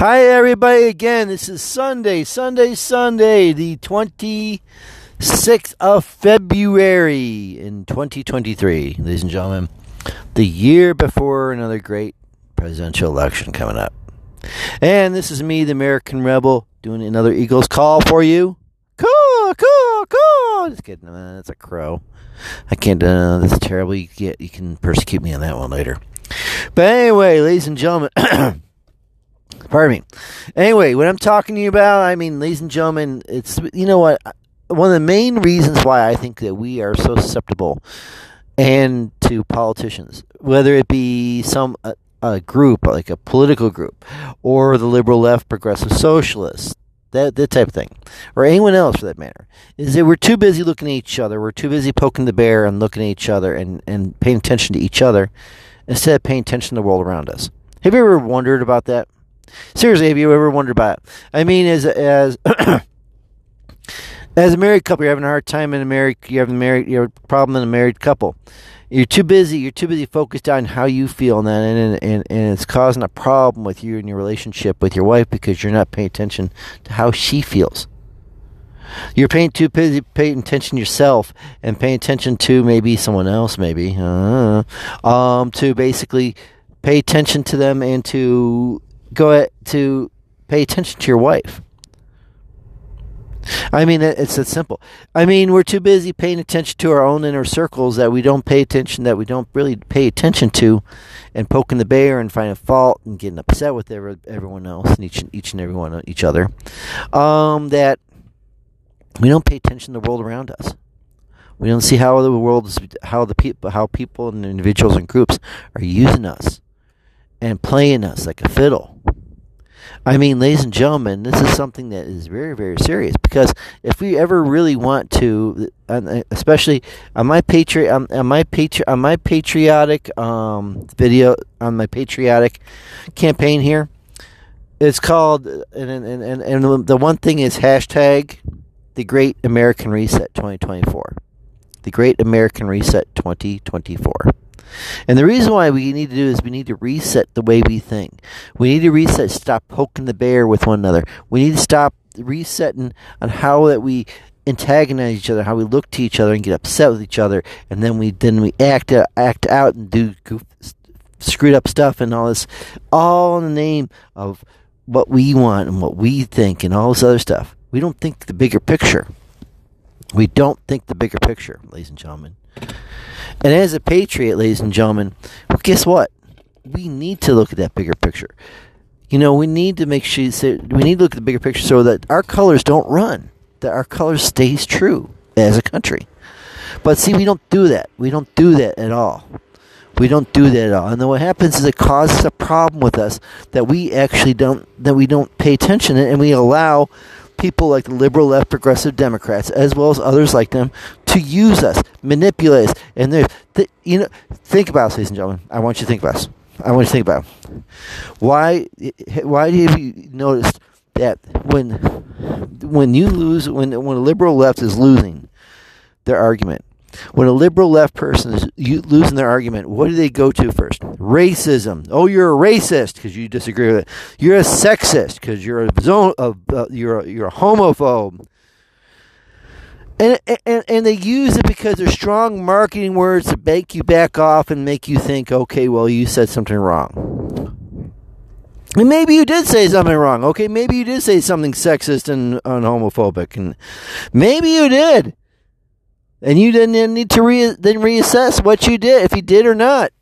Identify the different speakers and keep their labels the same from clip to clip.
Speaker 1: Hi, everybody, again. This is Sunday, Sunday, Sunday, the 26th of February in 2023, ladies and gentlemen. The year before another great presidential election coming up. And this is me, the American Rebel, doing another Eagles call for you. Cool, cool, cool. Just kidding. Uh, that's a crow. I can't, uh, that's terrible. You, get, you can persecute me on that one later. But anyway, ladies and gentlemen. Pardon me. Anyway, what I'm talking to you about, I mean, ladies and gentlemen, it's you know what, one of the main reasons why I think that we are so susceptible and to politicians, whether it be some a, a group like a political group or the liberal left, progressive socialists, that that type of thing, or anyone else for that matter, is that we're too busy looking at each other. We're too busy poking the bear and looking at each other and and paying attention to each other instead of paying attention to the world around us. Have you ever wondered about that? Seriously, have you ever wondered about it? I mean, as as as a married couple, you're having a hard time in a married. You're having a married. You have a problem in a married couple. You're too busy. You're too busy focused on how you feel, and that, and, and and it's causing a problem with you and your relationship with your wife because you're not paying attention to how she feels. You're paying too busy paying attention to yourself and paying attention to maybe someone else, maybe, uh, um, to basically pay attention to them and to go to pay attention to your wife. I mean, it's that simple. I mean, we're too busy paying attention to our own inner circles that we don't pay attention, that we don't really pay attention to, and poking the bear and finding fault and getting upset with every, everyone else and each, each and every one each other. Um, that we don't pay attention to the world around us. We don't see how the world is, how the people, how people and individuals and groups are using us and playing us like a fiddle. I mean, ladies and gentlemen, this is something that is very, very serious because if we ever really want to, especially on my patriot, on, on my patri- on my patriotic um, video, on my patriotic campaign here, it's called, and and, and and the one thing is hashtag the Great American Reset 2024, the Great American Reset 2024. And the reason why we need to do is we need to reset the way we think. We need to reset, stop poking the bear with one another. We need to stop resetting on how that we antagonize each other, how we look to each other and get upset with each other, and then we then we act uh, act out and do goof, screwed up stuff and all this, all in the name of what we want and what we think and all this other stuff. We don't think the bigger picture. We don't think the bigger picture, ladies and gentlemen. And as a patriot, ladies and gentlemen, well, guess what? We need to look at that bigger picture. You know, we need to make sure we need to look at the bigger picture so that our colors don't run, that our color stays true as a country. But see, we don't do that. We don't do that at all. We don't do that at all. And then what happens is it causes a problem with us that we actually don't that we don't pay attention and we allow people like the liberal left progressive Democrats, as well as others like them, to use us, manipulate us. And there's, th- you know, think about this, ladies and gentlemen. I want you to think about this. I want you to think about it. why. Why have you noticed that when when you lose, when when a liberal left is losing their argument, when a liberal left person is losing their argument, what do they go to first? Racism. Oh, you're a racist because you disagree with it. You're a sexist because you're a zone of uh, you're a, you're a homophobe. And, and and they use it because they're strong marketing words to make you back off and make you think, okay, well, you said something wrong. And maybe you did say something wrong. Okay, maybe you did say something sexist and, and homophobic, and maybe you did and you didn't need to re- then reassess what you did if you did or not.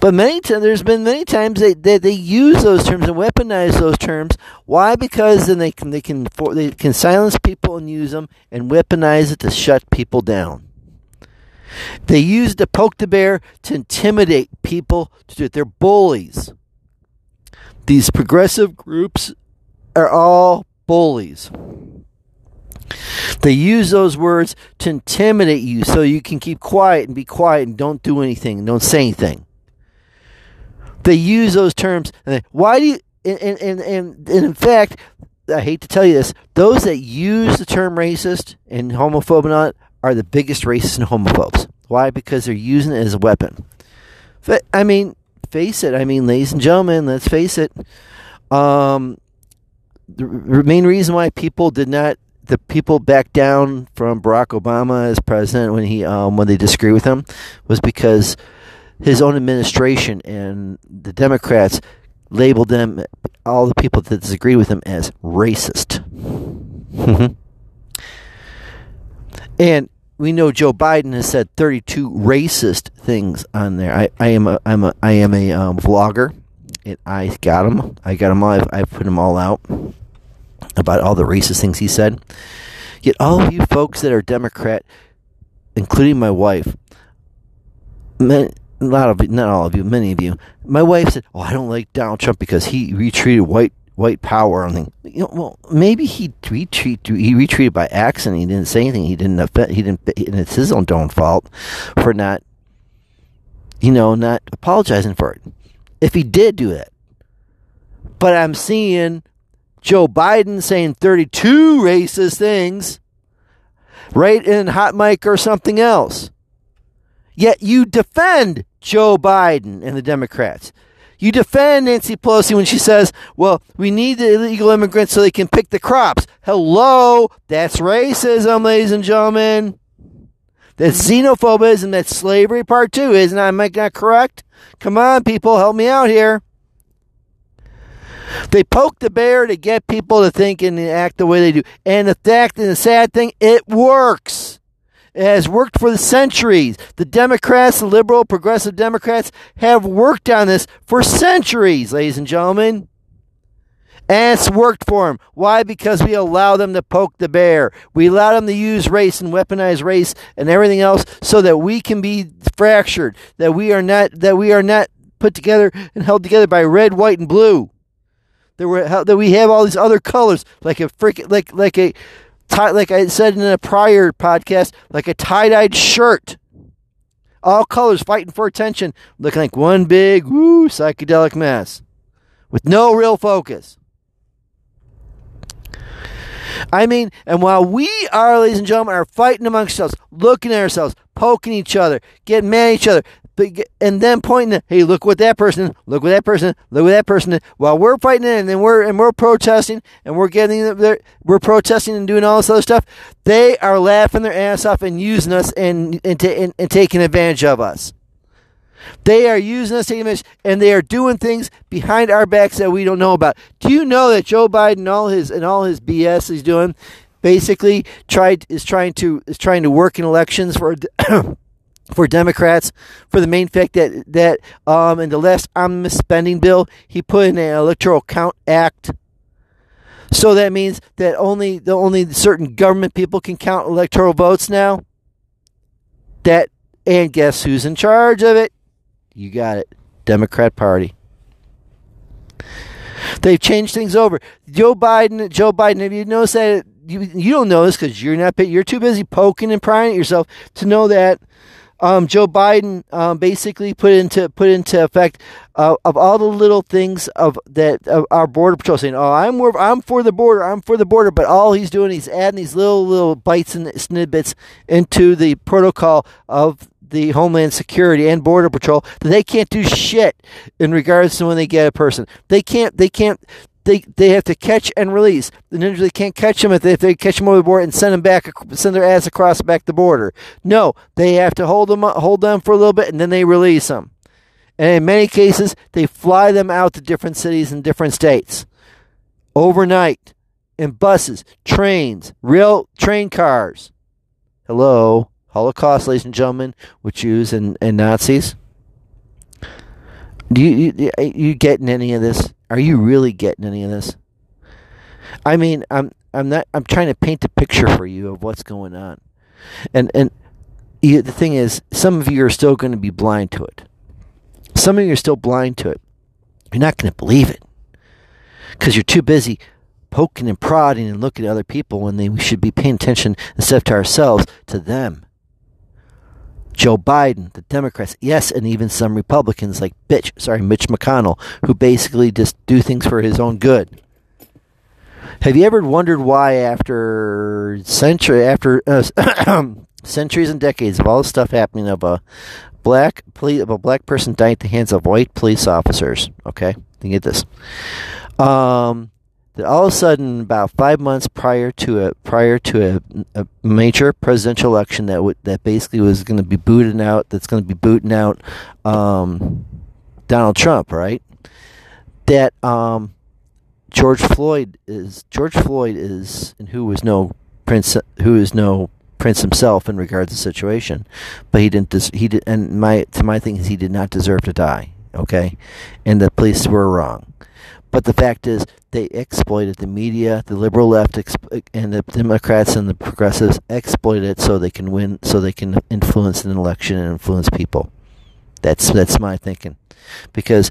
Speaker 1: But many times, there's been many times they, they, they use those terms and weaponize those terms. Why? Because then they can they can for, they can silence people and use them and weaponize it to shut people down. They use to poke the bear to intimidate people. To do it. They're bullies. These progressive groups are all bullies. They use those words to intimidate you so you can keep quiet and be quiet and don't do anything, don't say anything. They use those terms. And why do you, and, and, and, and in fact, I hate to tell you this, those that use the term racist and homophobe not are the biggest racists and homophobes. Why? Because they're using it as a weapon. But, I mean, face it. I mean, ladies and gentlemen, let's face it. Um, the main reason why people did not the people back down from Barack Obama as president when he um, when they disagree with him was because his own administration and the Democrats labeled them all the people that disagreed with him as racist. and we know Joe Biden has said 32 racist things on there. I, I am a I'm a I am a um, vlogger, and I got them. I got them all. I've, I've put them all out about all the racist things he said. Yet all of you folks that are Democrat, including my wife, a lot of not all of you, many of you, my wife said, "Oh, I don't like Donald Trump because he retreated white white power." I think, you know, well, maybe he retreat he retreated by accident. He didn't say anything. He didn't offend, he didn't, and it's his own own fault for not, you know, not apologizing for it. If he did do that, but I'm seeing Joe Biden saying 32 racist things, right in hot mic or something else. Yet you defend Joe Biden and the Democrats. You defend Nancy Pelosi when she says, well, we need the illegal immigrants so they can pick the crops. Hello, that's racism, ladies and gentlemen. That's xenophobism, that's slavery part two, isn't that, am I not correct? Come on, people, help me out here. They poke the bear to get people to think and act the way they do. And the fact and the sad thing, it works. Has worked for the centuries. The Democrats, the liberal, progressive Democrats, have worked on this for centuries, ladies and gentlemen. And it's worked for them. Why? Because we allow them to poke the bear. We allow them to use race and weaponize race and everything else so that we can be fractured, that we are not that we are not put together and held together by red, white, and blue. That we that we have all these other colors, like a freaking like like a tie, like I said in a prior podcast, like a tie-dyed shirt. All colors fighting for attention, looking like one big woo psychedelic mess, with no real focus. I mean, and while we are, ladies and gentlemen, are fighting amongst ourselves, looking at ourselves, poking each other, getting mad at each other, and then pointing, at, hey, look what that person, look what that person, look what that person. While we're fighting it, and then we're and we're protesting, and we're getting there, we're protesting and doing all this other stuff. They are laughing their ass off and using us and and, and, and taking advantage of us. They are using us, advantage, and they are doing things behind our backs that we don't know about. Do you know that Joe Biden, all his and all his BS he's doing, basically tried is trying to is trying to work in elections for. for Democrats for the main fact that that um, in the last omnibus spending bill he put in an electoral count act. So that means that only the only certain government people can count electoral votes now. That and guess who's in charge of it? You got it, Democrat Party. They've changed things over. Joe Biden, Joe Biden. Have you noticed that? You, you don't know this because you're not. You're too busy poking and prying at yourself to know that um, Joe Biden um, basically put into put into effect uh, of all the little things of that of our border patrol saying, "Oh, I'm more, I'm for the border, I'm for the border," but all he's doing he's adding these little little bites and snippets into the protocol of the Homeland Security and Border Patrol that they can't do shit in regards to when they get a person. They can't. They can't they they have to catch and release. The ninjas they can't catch them if they, if they catch them over the border and send them back, send their ass across back the border. No, they have to hold them hold them for a little bit and then they release them. And in many cases, they fly them out to different cities and different states overnight in buses, trains, real train cars. Hello, Holocaust, ladies and gentlemen, with Jews and, and Nazis. Do you, you you getting any of this? Are you really getting any of this? I mean, I'm I'm not I'm trying to paint a picture for you of what's going on. And and you, the thing is, some of you are still going to be blind to it. Some of you are still blind to it. You're not going to believe it because you're too busy poking and prodding and looking at other people when they should be paying attention instead of to ourselves to them. Joe Biden, the Democrats, yes, and even some Republicans like bitch, sorry, Mitch McConnell, who basically just do things for his own good. Have you ever wondered why, after century, after uh, centuries and decades of all the stuff happening of uh, black police, a black person dying at the hands of white police officers. Okay, you get this. Um, that all of a sudden, about five months prior to a prior to a, a major presidential election that would that basically was going to be booting out, that's going to be booting out um, Donald Trump, right? That um, George Floyd is George Floyd is and who was no prince, who is no prince himself in regards to the situation, but he didn't. He did, and my to my thing is he did not deserve to die. Okay, and the police were wrong. But the fact is, they exploited the media, the liberal left, exp- and the Democrats and the progressives exploited it so they can win, so they can influence an election and influence people. That's that's my thinking, because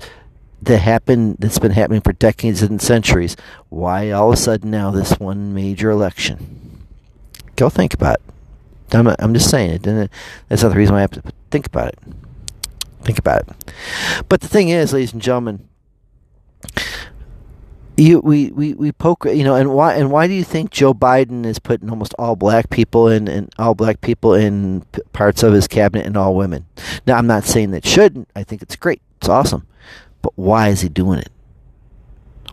Speaker 1: that happened. That's been happening for decades and centuries. Why all of a sudden now this one major election? Go think about it. I'm, I'm just saying it. And that's not the reason why I have to think about it. Think about it. But the thing is, ladies and gentlemen, you we, we, we poke you know and why and why do you think Joe Biden is putting almost all black people in and all black people in p- parts of his cabinet and all women? Now I'm not saying that shouldn't. I think it's great. It's awesome. But why is he doing it?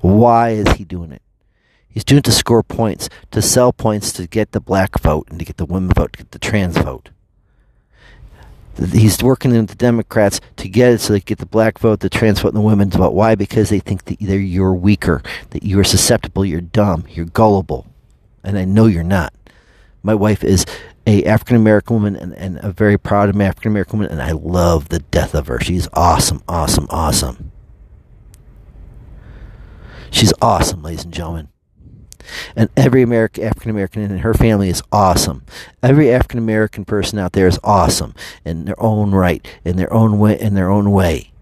Speaker 1: Why is he doing it? He's doing it to score points, to sell points, to get the black vote and to get the women vote, to get the trans vote. He's working with the Democrats to get it so they get the black vote, the trans vote, and the women's vote. Why? Because they think that either you're weaker, that you're susceptible, you're dumb, you're gullible. And I know you're not. My wife is a African American woman and, and a very proud African American woman, and I love the death of her. She's awesome, awesome, awesome. She's awesome, ladies and gentlemen. And every American African American in her family is awesome. Every African American person out there is awesome in their own right, in their own way, in their own way.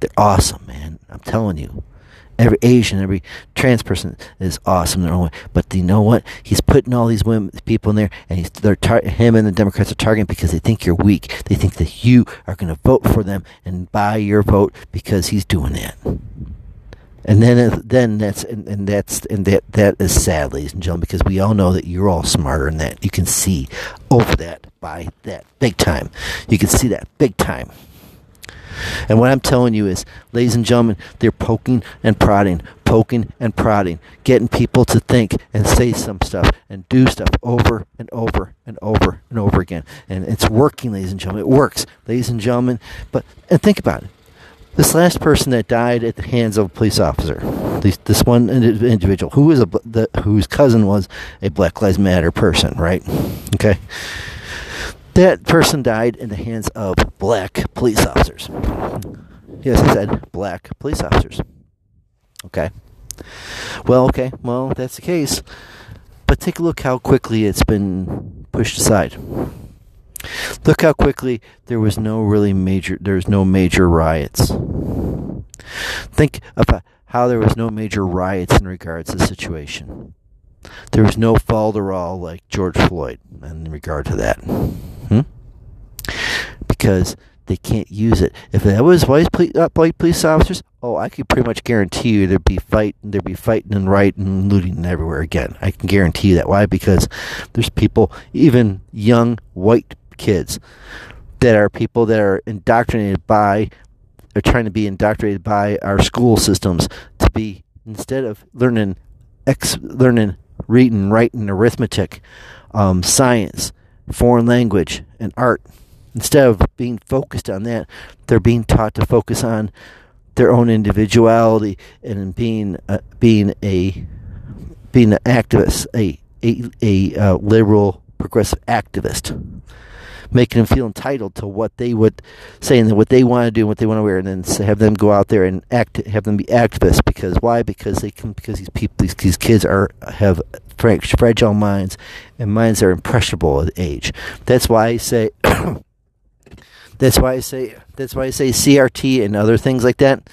Speaker 1: They're awesome, man. I'm telling you. Every Asian, every trans person is awesome in their own way. But you know what? He's putting all these women, people in there, and he's, they're tar- him and the Democrats are targeting because they think you're weak. They think that you are going to vote for them and buy your vote because he's doing that and then uh, then that's and, and that's and that that is sad, ladies and gentlemen, because we all know that you're all smarter than that. You can see over that by that big time. You can see that big time. And what I'm telling you is, ladies and gentlemen, they're poking and prodding, poking and prodding, getting people to think and say some stuff and do stuff over and over and over and over again. And it's working, ladies and gentlemen. It works, ladies and gentlemen. But and think about it this last person that died at the hands of a police officer, this, this one individual who is a the, whose cousin was a Black Lives Matter person, right? Okay, that person died in the hands of black police officers. Yes, I said black police officers. Okay. Well, okay. Well, that's the case. But take a look how quickly it's been pushed aside. Look how quickly there was no really major there was no major riots. Think about how there was no major riots in regards to the situation. There was no falderall like George Floyd in regard to that. Hmm? Because they can't use it. If that was white police, uh, white police officers, oh, I could pretty much guarantee you there'd be fighting, there'd be fighting and rioting and looting everywhere again. I can guarantee you that. Why? Because there's people, even young white kids that are people that are indoctrinated by are trying to be indoctrinated by our school systems to be instead of learning ex learning reading writing arithmetic um, science foreign language and art instead of being focused on that they're being taught to focus on their own individuality and being uh, being a being an activist a a, a uh, liberal progressive activist making them feel entitled to what they would saying that what they want to do and what they want to wear, and then have them go out there and act, have them be activists. Because why? Because they can. Because these people, these, these kids are have fragile minds and minds are impressionable at age. That's why I say. that's why I say. That's why I say CRT and other things like that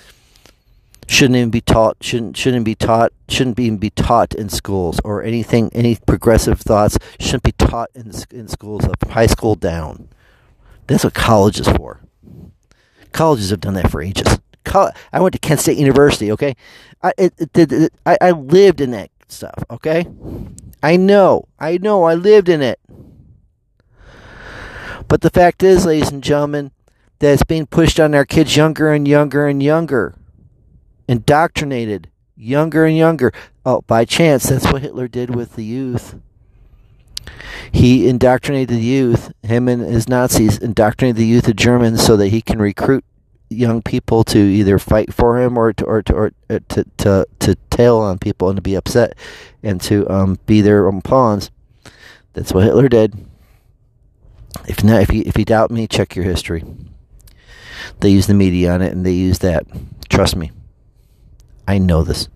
Speaker 1: shouldn't even be taught shouldn't shouldn't be taught shouldn't even be taught in schools or anything any progressive thoughts shouldn't be taught in in schools from high school down. That's what college is for. Colleges have done that for ages. I went to Kent State University. Okay, I it, it, it, I, I lived in that stuff. Okay, I know, I know, I lived in it. But the fact is, ladies and gentlemen, that it's being pushed on our kids younger and younger and younger, indoctrinated younger and younger. Oh, by chance, that's what Hitler did with the youth. He indoctrinated the youth, him and his Nazis indoctrinated the youth of Germans so that he can recruit young people to either fight for him or to or to or to to, to tail on people and to be upset and to um, be their own pawns. That's what Hitler did. If not, if you if you doubt me, check your history. They use the media on it, and they use that. Trust me. I know this.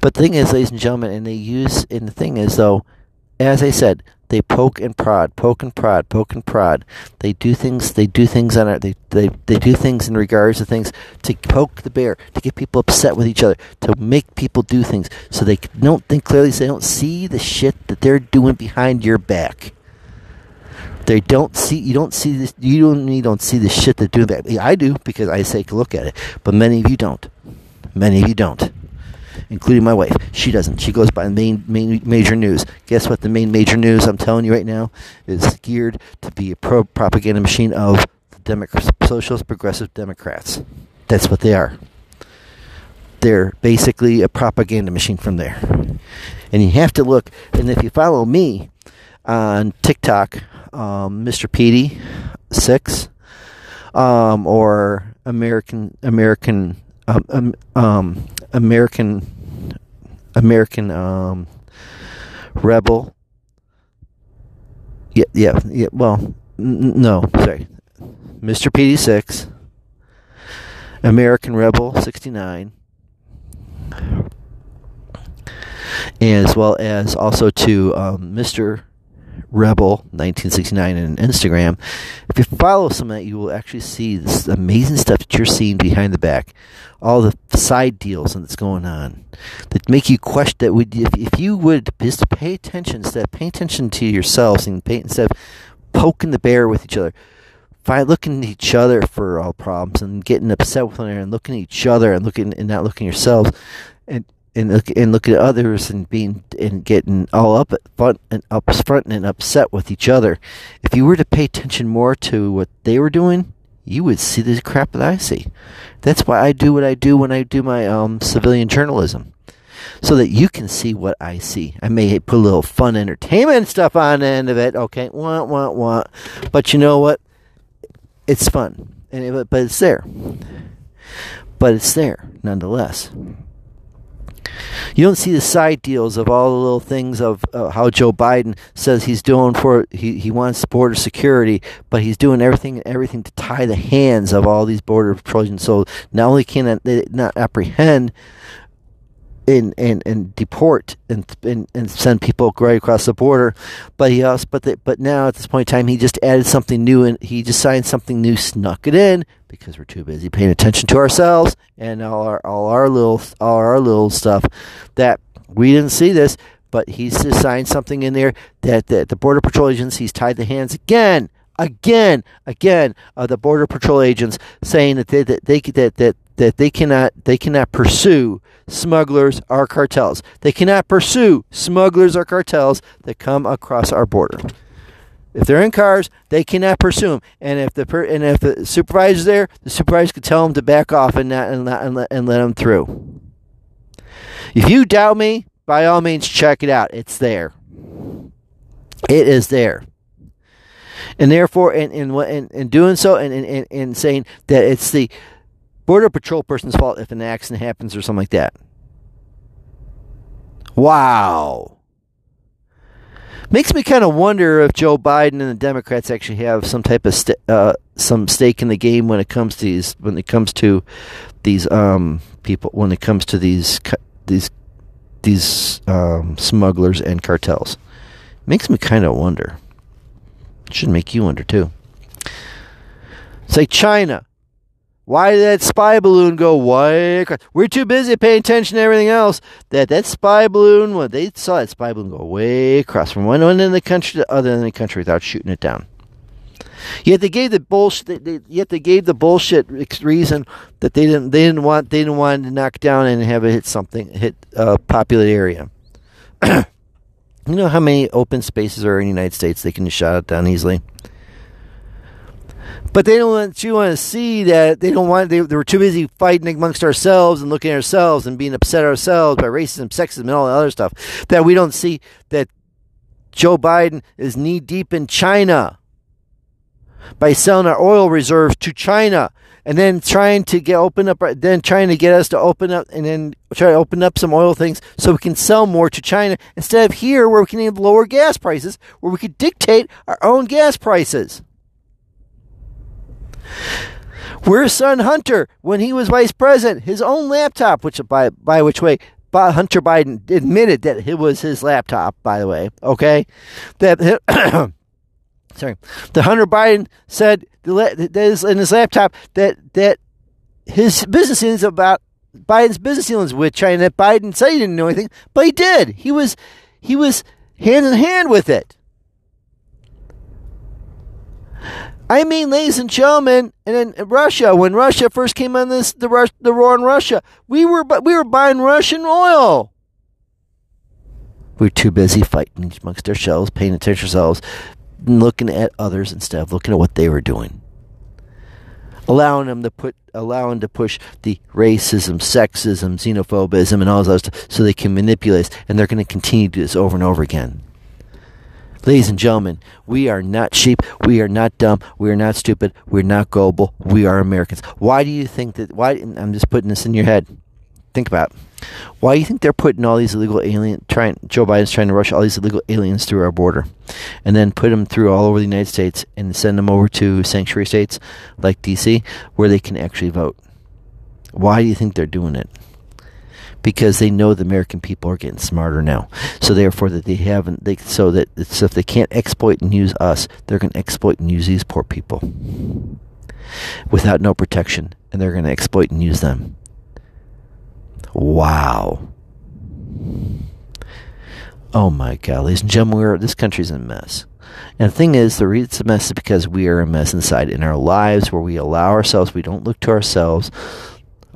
Speaker 1: But the thing is, ladies and gentlemen, and they use, and the thing is, though, as I said, they poke and prod, poke and prod, poke and prod. They do things. They do things on it. They they they do things in regards to things to poke the bear, to get people upset with each other, to make people do things so they don't think clearly. So they don't see the shit that they're doing behind your back. They don't see. You don't see this. You don't. You don't see the shit they're doing. That I do because I take a look at it, but many of you don't. Many of you don't, including my wife. She doesn't. She goes by the main, main major news. Guess what? The main major news I'm telling you right now is geared to be a pro propaganda machine of the Democrats, socialist progressive Democrats. That's what they are. They're basically a propaganda machine from there. And you have to look, and if you follow me on TikTok, um, Mr. Petey six, um, or American American um, um, um, American American um, rebel. Yeah, yeah, yeah. Well, n- no, sorry, Mr. PD six, American Rebel sixty nine, as well as also to um, Mr. Rebel 1969 on Instagram. If you follow some of that, you will actually see this amazing stuff that you're seeing behind the back, all the side deals that's going on that make you question that would if, if you would just pay attention instead pay attention to yourselves and pay, instead of poking the bear with each other. By looking at each other for all problems and getting upset with one another and looking at each other and looking and not looking yourselves and and look and look at others and being and getting all up front and up front and upset with each other. If you were to pay attention more to what they were doing, you would see the crap that I see. That's why I do what I do when I do my um, civilian journalism, so that you can see what I see. I may put a little fun entertainment stuff on the end of it. Okay, want want want, but you know what? It's fun, and it, but it's there. But it's there nonetheless. You don't see the side deals of all the little things of uh, how Joe Biden says he's doing for he, he wants border security, but he's doing everything everything to tie the hands of all these border patrol agents. So not only can they not apprehend and, and, and deport and, and and send people right across the border. But he also but the, but now at this point in time he just added something new and he just signed something new, snuck it in because we're too busy paying attention to ourselves and all our all our little all our little stuff that we didn't see this. But he's just signed something in there that, that the border patrol agents he's tied the hands again again, again, of the border patrol agents saying that they that they that that that they cannot they cannot pursue smugglers or cartels. They cannot pursue smugglers or cartels that come across our border. If they're in cars, they cannot pursue them. And if the per, and if the supervisor's there, the supervisor could tell them to back off and not and, not, and, let, and let them through. If you doubt me, by all means, check it out. It's there. It is there and therefore, in in in, in doing so, and in, in saying that it's the border patrol person's fault if an accident happens or something like that. Wow. Makes me kind of wonder if Joe Biden and the Democrats actually have some type of st- uh, some stake in the game when it comes to these when it comes to these um, people when it comes to these these these um, smugglers and cartels. Makes me kind of wonder. Should make you wonder too. Say China. Why did that spy balloon go way across? We're too busy paying attention to everything else. That that spy balloon, well, they saw that spy balloon go way across from one end of the country to other end of the country without shooting it down. Yet they gave the bullshit. They, they, yet they gave the bullshit reason that they didn't. They didn't want. They didn't want to knock down and have it hit something, hit uh, a popular area. You know how many open spaces are in the United States they can shut it down easily? But they don't want you want to see that they don't want they, they were too busy fighting amongst ourselves and looking at ourselves and being upset ourselves by racism, sexism, and all the other stuff. That we don't see that Joe Biden is knee deep in China by selling our oil reserves to China and then trying to get open up then trying to get us to open up and then try to open up some oil things so we can sell more to China instead of here where we can have lower gas prices where we could dictate our own gas prices. Where's son Hunter when he was vice president? His own laptop, which by by which way Hunter Biden admitted that it was his laptop. By the way, okay, that sorry, the Hunter Biden said that is in his laptop that that his business is about Biden's business dealings with China. Biden said he didn't know anything, but he did. He was he was hand in hand with it. I mean, ladies and gentlemen, and in Russia, when Russia first came on this, the Rus- the war in Russia, we were we were buying Russian oil. We were too busy fighting amongst ourselves, paying attention to ourselves, looking at others instead of looking at what they were doing. Allowing them to put, allowing to push the racism, sexism, xenophobism, and all those stuff, so they can manipulate us, and they're going to continue to do this over and over again. Ladies and gentlemen, we are not sheep. We are not dumb. We are not stupid. We're not gullible. We are Americans. Why do you think that? Why? I'm just putting this in your head. Think about it. why do you think they're putting all these illegal alien trying Joe Biden's trying to rush all these illegal aliens through our border, and then put them through all over the United States and send them over to sanctuary states like D.C. where they can actually vote. Why do you think they're doing it? Because they know the American people are getting smarter now. So therefore, that they haven't, they so that so if they can't exploit and use us, they're going to exploit and use these poor people without no protection, and they're going to exploit and use them. Wow. Oh my God, ladies and gentlemen, we're, this country's a mess. And the thing is, the reason it's a mess is because we are a mess inside in our lives where we allow ourselves, we don't look to ourselves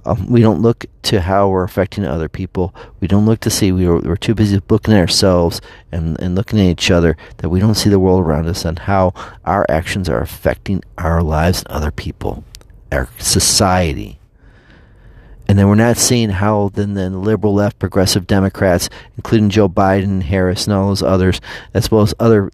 Speaker 1: um, we don't look to how we're affecting other people. We don't look to see. We are, we're too busy looking at ourselves and, and looking at each other that we don't see the world around us and how our actions are affecting our lives and other people, our society. And then we're not seeing how then the liberal left progressive Democrats, including Joe Biden, Harris, and all those others, as well as other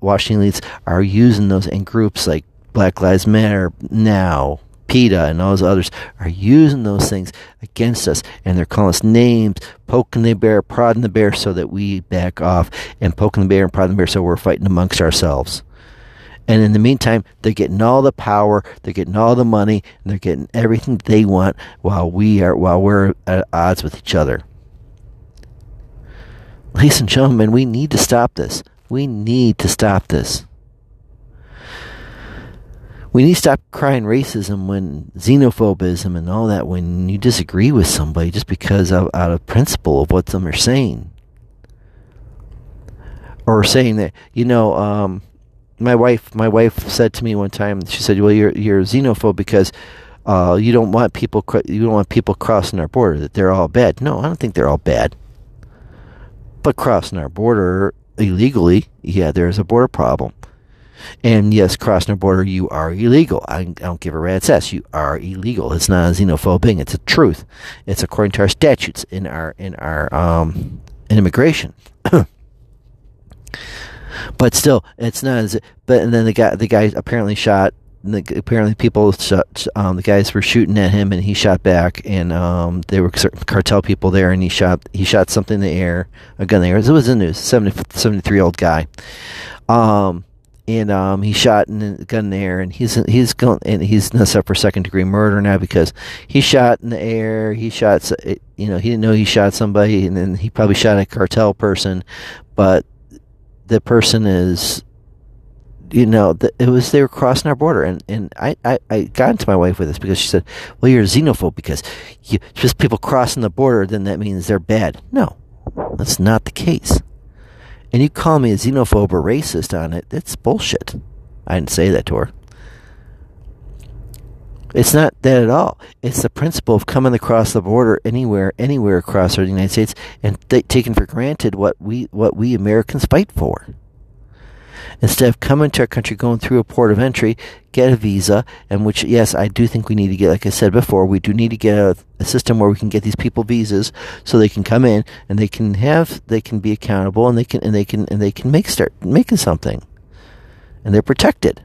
Speaker 1: Washington elites, are using those in groups like Black Lives Matter now, PETA and all those others are using those things against us and they're calling us names, poking the bear, prodding the bear so that we back off and poking the bear and prodding the bear so we're fighting amongst ourselves. And in the meantime, they're getting all the power, they're getting all the money, and they're getting everything they want while we are while we're at odds with each other. Ladies and gentlemen, we need to stop this. We need to stop this. We need to stop crying racism when xenophobism and all that when you disagree with somebody just because of out of principle of what them are saying. Or saying that, you know, um, my wife my wife said to me one time, she said, Well you're you're xenophobe because uh, you don't want people you don't want people crossing our border, that they're all bad. No, I don't think they're all bad. But crossing our border illegally, yeah, there's a border problem. And yes, crossing a border, you are illegal. I, don't give a rat's ass. You are illegal. It's not a xenophobe thing. It's a truth. It's according to our statutes in our in our um in immigration. but still, it's not as. But and then the guy the guy apparently shot. The, apparently, people shot. Um, the guys were shooting at him, and he shot back. And um, there were cartel people there, and he shot. He shot something in the air, a gun in the air. It was in the news. 70, 73 year old guy. Um, and um, he shot in the gun in the air, and he's he's going and he's up for second degree murder now because he shot in the air. He shot, you know, he didn't know he shot somebody, and then he probably shot a cartel person, but the person is, you know, the, it was they were crossing our border, and and I, I I got into my wife with this because she said, well, you're a xenophobe because you just people crossing the border, then that means they're bad. No, that's not the case and you call me a xenophobe or racist on it, that's bullshit. I didn't say that to her. It's not that at all. It's the principle of coming across the border anywhere, anywhere across the United States, and th- taking for granted what we what we Americans fight for. Instead of coming to our country, going through a port of entry, get a visa, and which, yes, I do think we need to get, like I said before, we do need to get a, a system where we can get these people visas so they can come in and they can have, they can be accountable and they can, and they can, and they can make, start making something. And they're protected.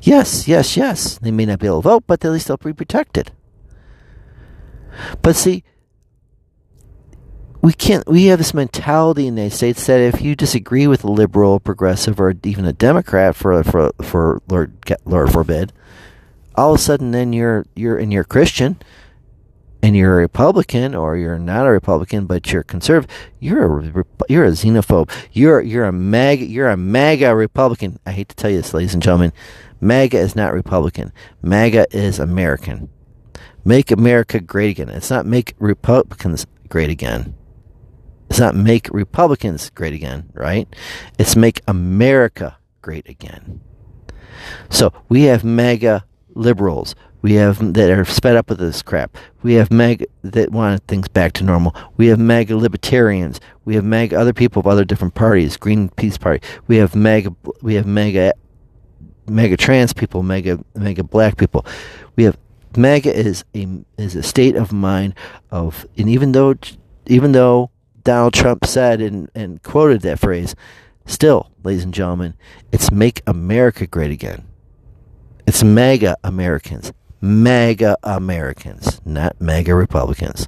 Speaker 1: Yes, yes, yes. They may not be able to vote, but at least they'll be protected. But see, we can't. We have this mentality in the United States that if you disagree with a liberal, progressive, or even a Democrat, for for for Lord Lord forbid, all of a sudden then you're you're and you're Christian, and you're a Republican, or you're not a Republican, but you're conservative. You're a you're a xenophobe. You're you're a MAGA. You're a MAGA Republican. I hate to tell you this, ladies and gentlemen. MAGA is not Republican. MAGA is American. Make America great again. It's not make Republicans great again. Not make Republicans great again, right? It's make America great again. So we have MAGA liberals. We have that are sped up with this crap. We have MAGA that want things back to normal. We have MAGA libertarians. We have MAGA other people of other different parties. Greenpeace Party. We have MAGA. We have MAGA. MAGA trans people. MAGA. MAGA black people. We have MAGA is a is a state of mind of, and even though even though Donald Trump said and, and quoted that phrase, still, ladies and gentlemen, it's make America great again. It's MAGA Americans. MAGA Americans, not MAGA Republicans.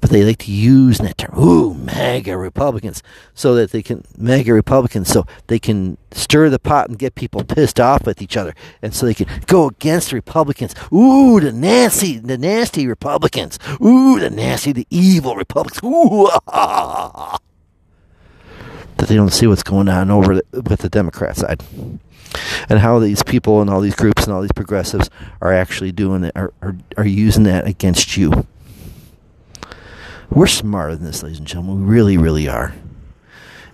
Speaker 1: But they like to use that term, ooh, MAGA Republicans, so that they can, MAGA Republicans, so they can stir the pot and get people pissed off with each other. And so they can go against Republicans. Ooh, the nasty, the nasty Republicans. Ooh, the nasty, the evil Republicans. Ooh. That they don't see what's going on over the, with the Democrat side and how these people and all these groups and all these progressives are actually doing it, are, are, are using that against you. We're smarter than this, ladies and gentlemen. We really, really are.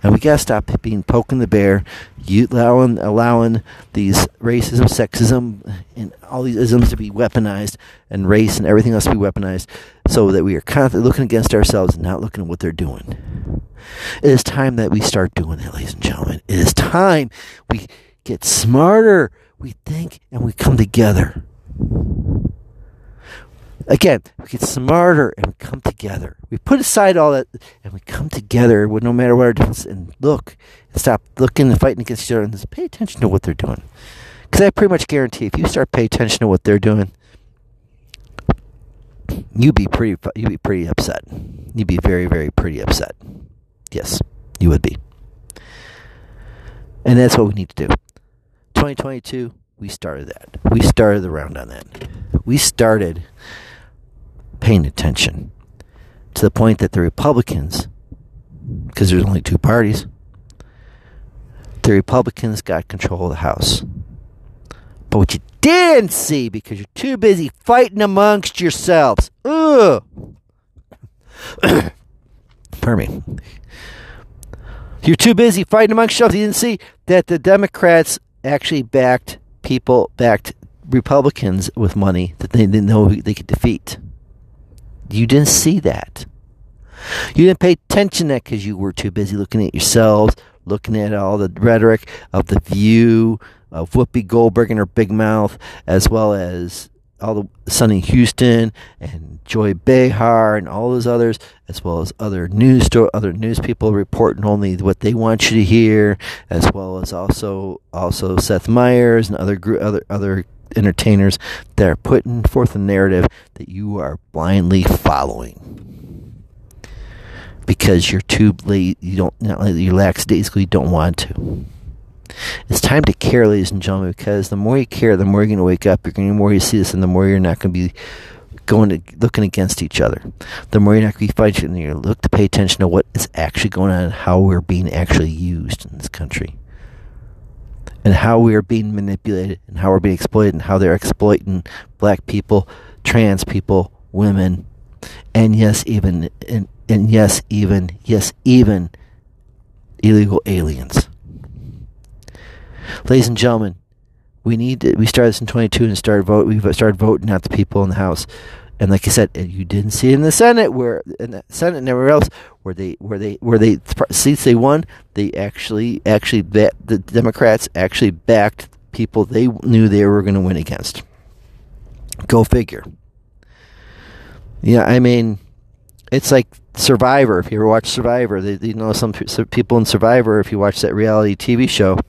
Speaker 1: And we gotta stop being poking the bear, allowing allowing these racism, sexism, and all these isms to be weaponized, and race and everything else to be weaponized, so that we are constantly looking against ourselves and not looking at what they're doing. It is time that we start doing that, ladies and gentlemen. It is time we get smarter, we think, and we come together. Again, we get smarter and we come together. We put aside all that and we come together with no matter what our difference and look and stop looking and fighting against each other and just pay attention to what they're doing. Because I pretty much guarantee if you start paying attention to what they're doing, you'd be pretty you'd be pretty upset. You'd be very very pretty upset. Yes, you would be. And that's what we need to do. 2022, we started that. We started the round on that. We started paying attention to the point that the Republicans, because there's only two parties, the Republicans got control of the House. But what you didn't see, because you're too busy fighting amongst yourselves, ugh. Pardon me. You're too busy fighting amongst yourselves. You didn't see that the Democrats actually backed people, backed Republicans with money that they didn't know they could defeat. You didn't see that. You didn't pay attention to that because you were too busy looking at yourselves, looking at all the rhetoric of the view of Whoopi Goldberg and her big mouth, as well as all the Sunny Hostin and Joy Behar and all those others, as well as other news store, other news people reporting only what they want you to hear, as well as also also Seth Meyers and other other other entertainers that are putting forth a narrative that you are blindly following because you're too late. You don't, you lackadaisically don't want to. It's time to care, ladies and gentlemen, because the more you care, the more you're going to wake up. You're going to, the more you see this, and the more you're not going to be going to looking against each other. The more you're not going to be fighting, you look to pay attention to what is actually going on and how we're being actually used in this country and how we are being manipulated and how we're being exploited and how they're exploiting black people, trans people, women, and yes, even and, and yes, even yes, even illegal aliens. Ladies and gentlemen, we need to, we started this in 22 and started vote we started voting out the people in the house And like I said, you didn't see it in the Senate where in the Senate and everywhere else where they where they where they seats they won, they actually actually the Democrats actually backed people they knew they were going to win against. Go figure. Yeah, I mean, it's like Survivor. If you ever watch Survivor, they, you know some people in Survivor. If you watch that reality TV show,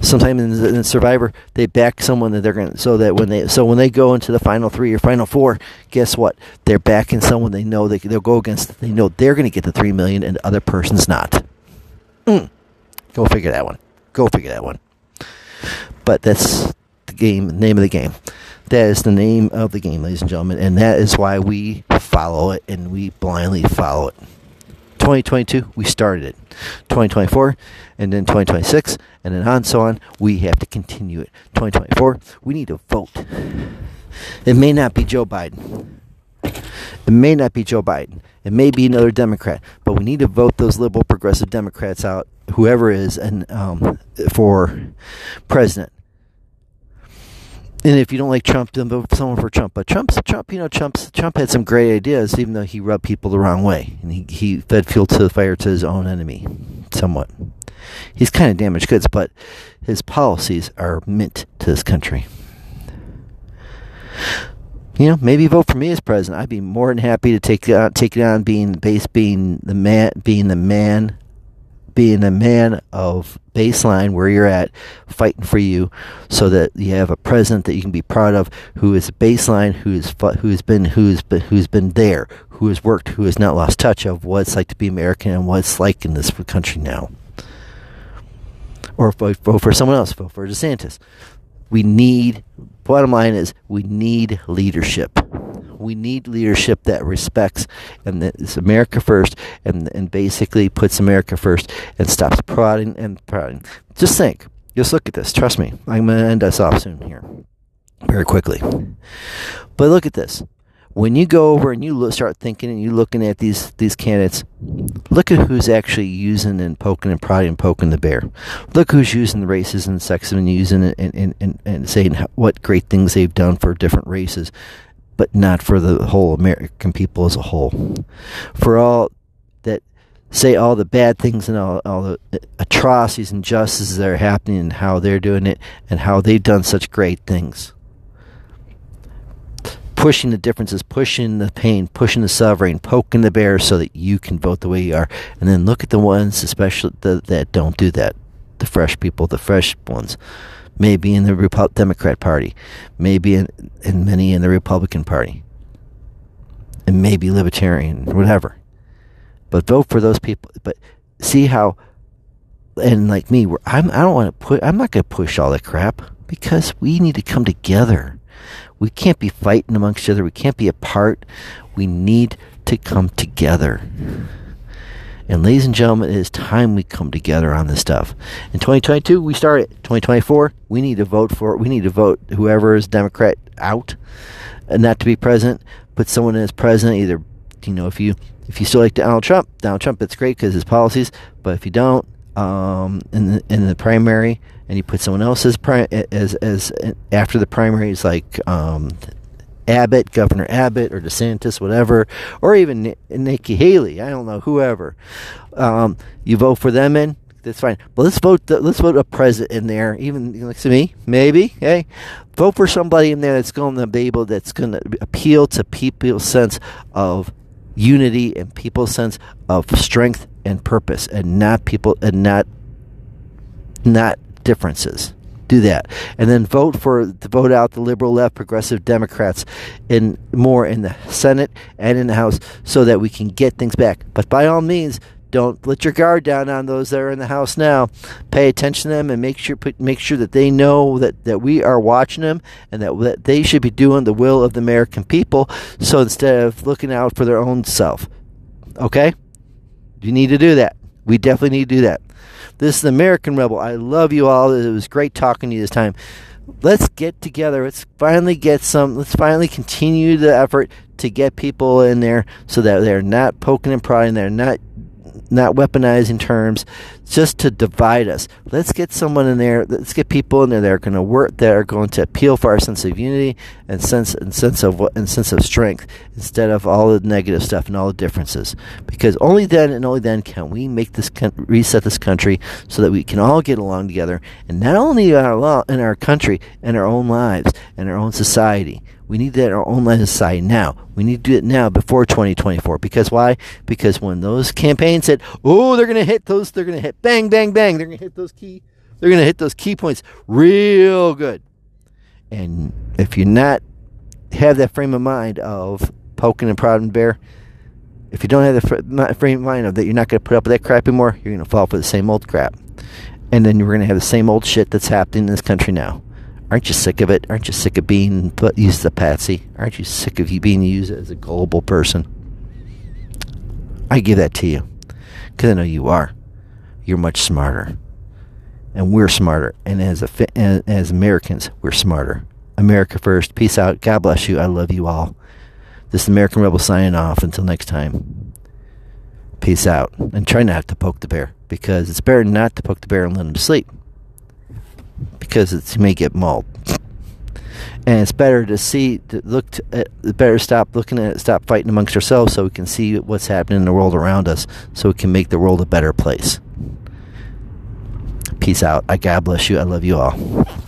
Speaker 1: sometimes in, in, Survivor they back someone that they're going to so that when they so when they go into the final three or final four, guess what? They're backing someone they know they they'll go against. They know they're going to get the three million and the other person's not. Mm. Go figure that one. Go figure that one. But that's the game. Name of the game. That is the name of the game, ladies and gentlemen, and that is why we follow it and we blindly follow it. 2022, we started it. 2024, and then 2026, and then on so on. We have to continue it. 2024, we need to vote. It may not be Joe Biden. It may not be Joe Biden. It may be another Democrat, but we need to vote those liberal progressive Democrats out, whoever is, and um, for president and if you don't like Trump, then vote for someone for Trump. But Trump's Trump, you know, Trump's Trump had some great ideas, even though he rubbed people the wrong way, and he he fed fuel to the fire to his own enemy, somewhat. He's kind of damaged goods, but his policies are mint to this country. You know, maybe vote for me as president. I'd be more than happy to take uh, take it on being base, being the man, being the man being a man of baseline where you're at, fighting for you, so that you have a president that you can be proud of, who is baseline, who's who's been who's been who's been there, who has worked, who has not lost touch of what it's like to be American and what it's like in this country now. Or vote for someone else. Vote for DeSantis. We need. Bottom line is, we need leadership we need leadership that respects and that is America first and and basically puts America first and stops prodding and prodding. Just think. Just look at this. Trust me. I'm going to end us off soon here. Very quickly. But look at this. When you go over and you start thinking and you looking at these these candidates, look at who's actually using and poking and prodding and poking the bear. Look who's using the races and sexism and using it and, and, and, and saying what great things they've done for different races but not for the whole American people as a whole. For all that say all the bad things and all, all the atrocities and injustices that are happening and how they're doing it and how they've done such great things. Pushing the differences, pushing the pain, pushing the suffering, poking the bear so that you can vote the way you are. And then look at the ones, especially the, that don't do that. The fresh people, the fresh ones maybe in the Repu- Democrat Party, maybe in, in many in the Republican Party, and maybe Libertarian, whatever. But vote for those people. But see how, and like me, I'm, I don't want to put. I'm not going to push all that crap because we need to come together. We can't be fighting amongst each other. We can't be apart. We need to come together. And ladies and gentlemen, it is time we come together on this stuff. In 2022, we start it. 2024, we need to vote for it. we need to vote whoever is Democrat out, and not to be president. Put someone as president. Either you know if you if you still like Donald Trump, Donald Trump, it's great because his policies. But if you don't, um, in the in the primary, and you put someone else as pri- as as after the primary is like um, Abbott, Governor Abbott, or DeSantis, whatever, or even Nikki Haley. I don't know, whoever. Um, you vote for them in, that's fine. But let's vote. The, let's vote a president in there. Even like to me, maybe. Hey, vote for somebody in there that's going to be able, that's going to appeal to people's sense of unity and people's sense of strength and purpose, and not people and not not differences do that, and then vote for vote out the liberal left progressive Democrats in more in the Senate and in the House so that we can get things back. But by all means, don't let your guard down on those that are in the house now. Pay attention to them and make sure put, make sure that they know that, that we are watching them and that, that they should be doing the will of the American people. So instead of looking out for their own self, okay, you need to do that. We definitely need to do that. This is the American Rebel. I love you all. It was great talking to you this time. Let's get together. Let's finally get some. Let's finally continue the effort to get people in there so that they're not poking and prodding. They're not not weaponizing terms, just to divide us. Let's get someone in there. Let's get people in there that are going to work, that are going to appeal for our sense of unity and sense and sense of and sense of strength, instead of all the negative stuff and all the differences. Because only then and only then can we make this reset this country so that we can all get along together, and not only in our in our country, in our own lives, in our own society. We need that in our own society now. We need to do it now before 2024. Because why? Because when those campaigns said, "Oh, they're going to hit those, they're going to hit bang, bang, bang, they're going to hit those key, they're going to hit those key points real good." And if you're not have that frame of mind of poking and prodding bear, if you don't have the frame of mind of that, you're not going to put up with that crap anymore. You're going to fall for the same old crap, and then you're going to have the same old shit that's happening in this country now. Aren't you sick of it? Aren't you sick of being put, used as a patsy? Aren't you sick of you being used as a gullible person? I give that to you because I know you are. You're much smarter, and we're smarter. And as a as Americans, we're smarter. America first. Peace out. God bless you. I love you all. This is American Rebel signing off. Until next time. Peace out. And try not to poke the bear because it's better not to poke the bear and let him sleep because it's, you may get mauled. And it's better to see, to look, to, uh, better stop looking at it, stop fighting amongst ourselves so we can see what's happening in the world around us so we can make the world a better place. Peace out. I God bless you. I love you all.